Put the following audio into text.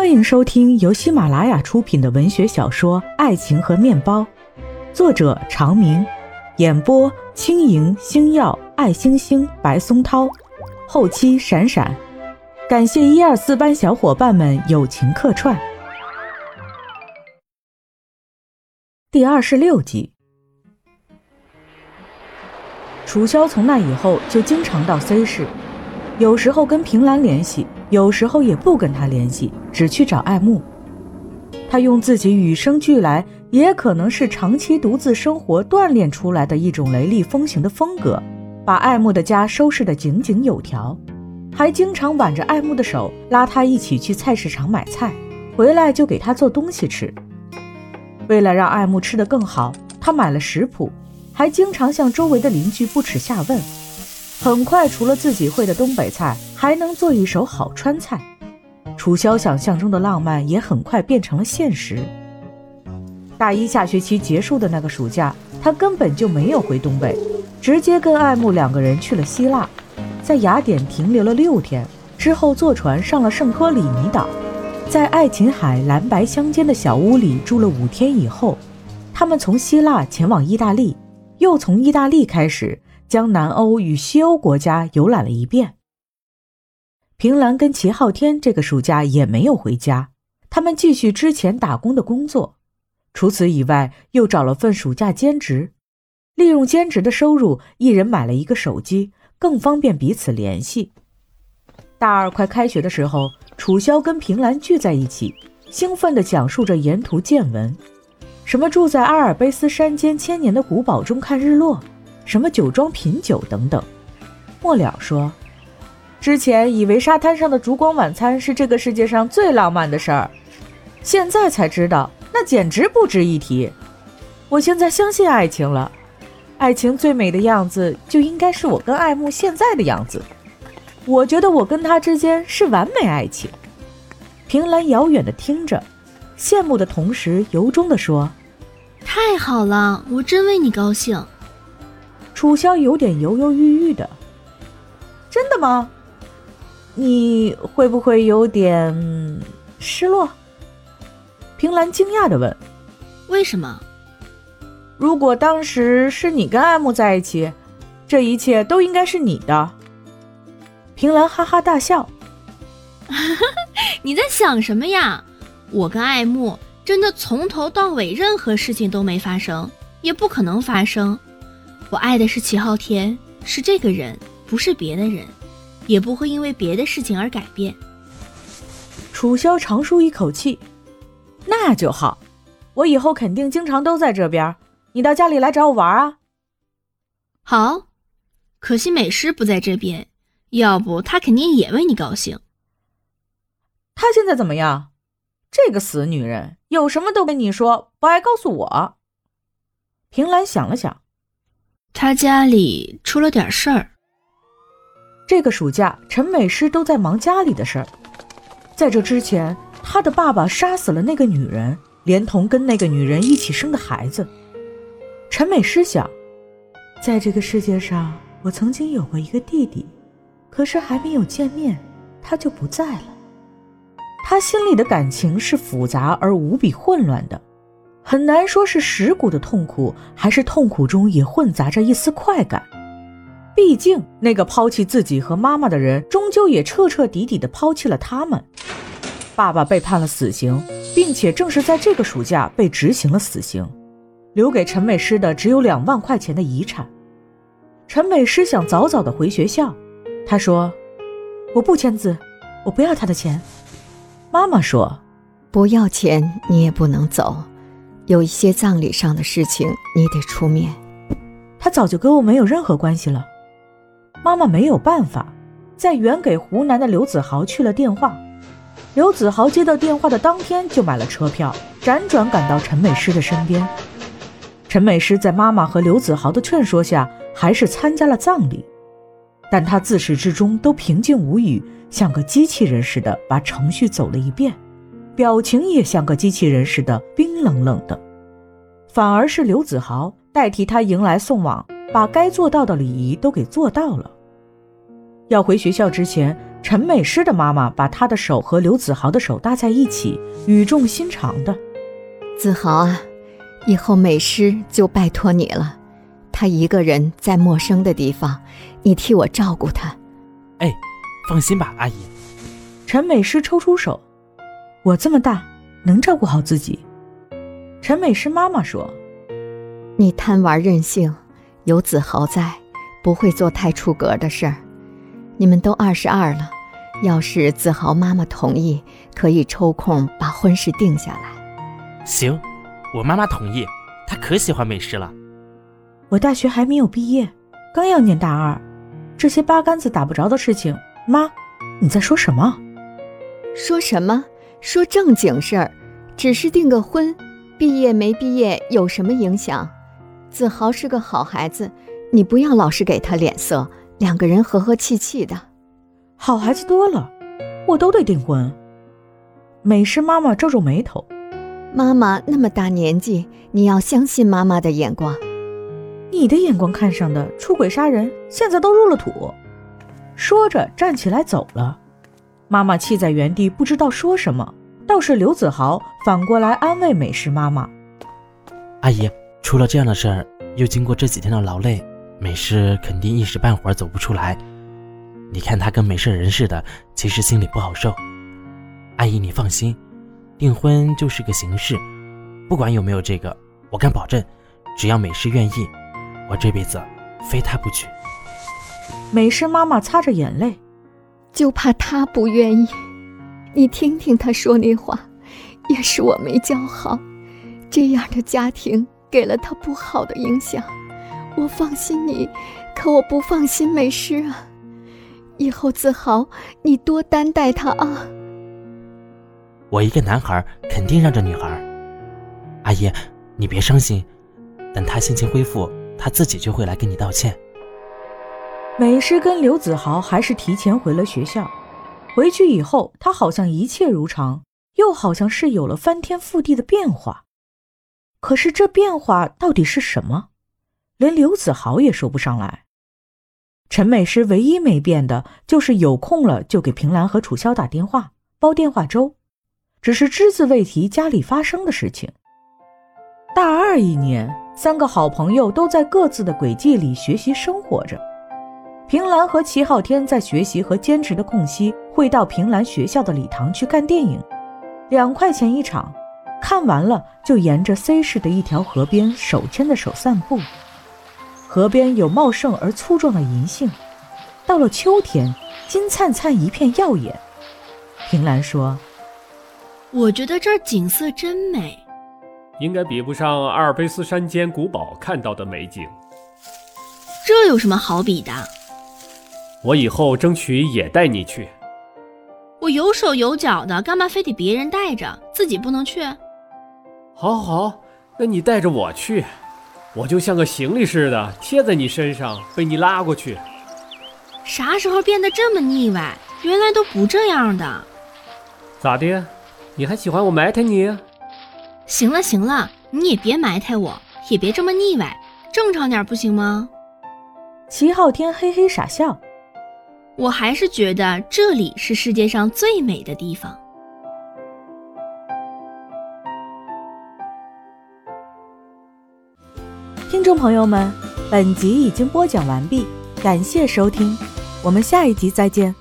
欢迎收听由喜马拉雅出品的文学小说《爱情和面包》，作者长明，演播轻盈、星耀、爱星星、白松涛，后期闪闪，感谢一二四班小伙伴们友情客串。第二十六集，楚萧从那以后就经常到 C 市，有时候跟平兰联系。有时候也不跟他联系，只去找爱慕。他用自己与生俱来，也可能是长期独自生活锻炼出来的一种雷厉风行的风格，把爱慕的家收拾得井井有条，还经常挽着爱慕的手，拉他一起去菜市场买菜，回来就给他做东西吃。为了让爱慕吃得更好，他买了食谱，还经常向周围的邻居不耻下问。很快，除了自己会的东北菜。还能做一手好川菜，楚萧想象中的浪漫也很快变成了现实。大一下学期结束的那个暑假，他根本就没有回东北，直接跟爱慕两个人去了希腊，在雅典停留了六天，之后坐船上了圣托里尼岛，在爱琴海蓝白相间的小屋里住了五天以后，他们从希腊前往意大利，又从意大利开始将南欧与西欧国家游览了一遍。平兰跟齐昊天这个暑假也没有回家，他们继续之前打工的工作，除此以外又找了份暑假兼职，利用兼职的收入，一人买了一个手机，更方便彼此联系。大二快开学的时候，楚萧跟平兰聚在一起，兴奋地讲述着沿途见闻，什么住在阿尔卑斯山间千年的古堡中看日落，什么酒庄品酒等等。末了说。之前以为沙滩上的烛光晚餐是这个世界上最浪漫的事儿，现在才知道那简直不值一提。我现在相信爱情了，爱情最美的样子就应该是我跟爱慕现在的样子。我觉得我跟他之间是完美爱情。平兰遥远的听着，羡慕的同时由衷的说：“太好了，我真为你高兴。”楚萧有点犹犹豫豫的：“真的吗？”你会不会有点失落？平兰惊讶的问：“为什么？如果当时是你跟爱慕在一起，这一切都应该是你的。”平兰哈哈大笑：“ 你在想什么呀？我跟爱慕真的从头到尾任何事情都没发生，也不可能发生。我爱的是齐昊天，是这个人，不是别的人。”也不会因为别的事情而改变。楚萧长舒一口气，那就好，我以后肯定经常都在这边。你到家里来找我玩啊。好，可惜美诗不在这边，要不她肯定也为你高兴。她现在怎么样？这个死女人，有什么都跟你说，不爱告诉我。平兰想了想，他家里出了点事儿。这个暑假，陈美诗都在忙家里的事儿。在这之前，她的爸爸杀死了那个女人，连同跟那个女人一起生的孩子。陈美诗想，在这个世界上，我曾经有过一个弟弟，可是还没有见面，他就不在了。他心里的感情是复杂而无比混乱的，很难说是蚀骨的痛苦，还是痛苦中也混杂着一丝快感。毕竟，那个抛弃自己和妈妈的人，终究也彻彻底底的抛弃了他们。爸爸被判了死刑，并且正是在这个暑假被执行了死刑，留给陈美诗的只有两万块钱的遗产。陈美诗想早早的回学校，她说：“我不签字，我不要他的钱。”妈妈说：“不要钱，你也不能走，有一些葬礼上的事情你得出面。他早就跟我没有任何关系了。”妈妈没有办法，在原给湖南的刘子豪去了电话。刘子豪接到电话的当天就买了车票，辗转赶到陈美诗的身边。陈美诗在妈妈和刘子豪的劝说下，还是参加了葬礼，但她自始至终都平静无语，像个机器人似的把程序走了一遍，表情也像个机器人似的冰冷冷的。反而是刘子豪代替他迎来送往。把该做到的礼仪都给做到了。要回学校之前，陈美诗的妈妈把她的手和刘子豪的手搭在一起，语重心长的：“子豪啊，以后美诗就拜托你了。她一个人在陌生的地方，你替我照顾她。”哎，放心吧，阿姨。陈美诗抽出手：“我这么大，能照顾好自己。”陈美诗妈妈说：“你贪玩任性，有子豪在，不会做太出格的事儿。你们都二十二了，要是子豪妈妈同意，可以抽空把婚事定下来。”行，我妈妈同意，她可喜欢美诗了。我大学还没有毕业，刚要念大二，这些八竿子打不着的事情，妈，你在说什么？说什么？说正经事儿，只是订个婚。毕业没毕业有什么影响？子豪是个好孩子，你不要老是给他脸色。两个人和和气气的，好孩子多了，我都得订婚。美诗妈妈皱皱眉头，妈妈那么大年纪，你要相信妈妈的眼光。你的眼光看上的出轨杀人，现在都入了土。说着站起来走了，妈妈气在原地，不知道说什么。倒是刘子豪反过来安慰美诗妈妈：“阿姨，出了这样的事儿，又经过这几天的劳累，美诗肯定一时半会儿走不出来。你看她跟没事人似的，其实心里不好受。阿姨，你放心，订婚就是个形式，不管有没有这个，我敢保证，只要美诗愿意，我这辈子非她不娶。”美诗妈妈擦着眼泪，就怕他不愿意。你听听他说那话，也是我没教好，这样的家庭给了他不好的影响。我放心你，可我不放心美诗啊。以后子豪，你多担待他啊。我一个男孩肯定让着女孩。阿姨，你别伤心，等他心情恢复，他自己就会来跟你道歉。美诗跟刘子豪还是提前回了学校。回去以后，他好像一切如常，又好像是有了翻天覆地的变化。可是这变化到底是什么，连刘子豪也说不上来。陈美诗唯一没变的就是有空了就给平兰和楚萧打电话，煲电话粥，只是只字未提家里发生的事情。大二一年，三个好朋友都在各自的轨迹里学习生活着。平兰和齐昊天在学习和兼职的空隙，会到平兰学校的礼堂去看电影，两块钱一场，看完了就沿着 C 市的一条河边手牵着手散步。河边有茂盛而粗壮的银杏，到了秋天，金灿灿一片耀眼。平兰说：“我觉得这儿景色真美，应该比不上阿尔卑斯山间古堡看到的美景。这有什么好比的？”我以后争取也带你去。我有手有脚的，干嘛非得别人带着，自己不能去？好，好，那你带着我去，我就像个行李似的贴在你身上，被你拉过去。啥时候变得这么腻歪？原来都不这样的。咋的？你还喜欢我埋汰你？行了行了，你也别埋汰我，也别这么腻歪，正常点不行吗？齐昊天嘿嘿傻笑。我还是觉得这里是世界上最美的地方。听众朋友们，本集已经播讲完毕，感谢收听，我们下一集再见。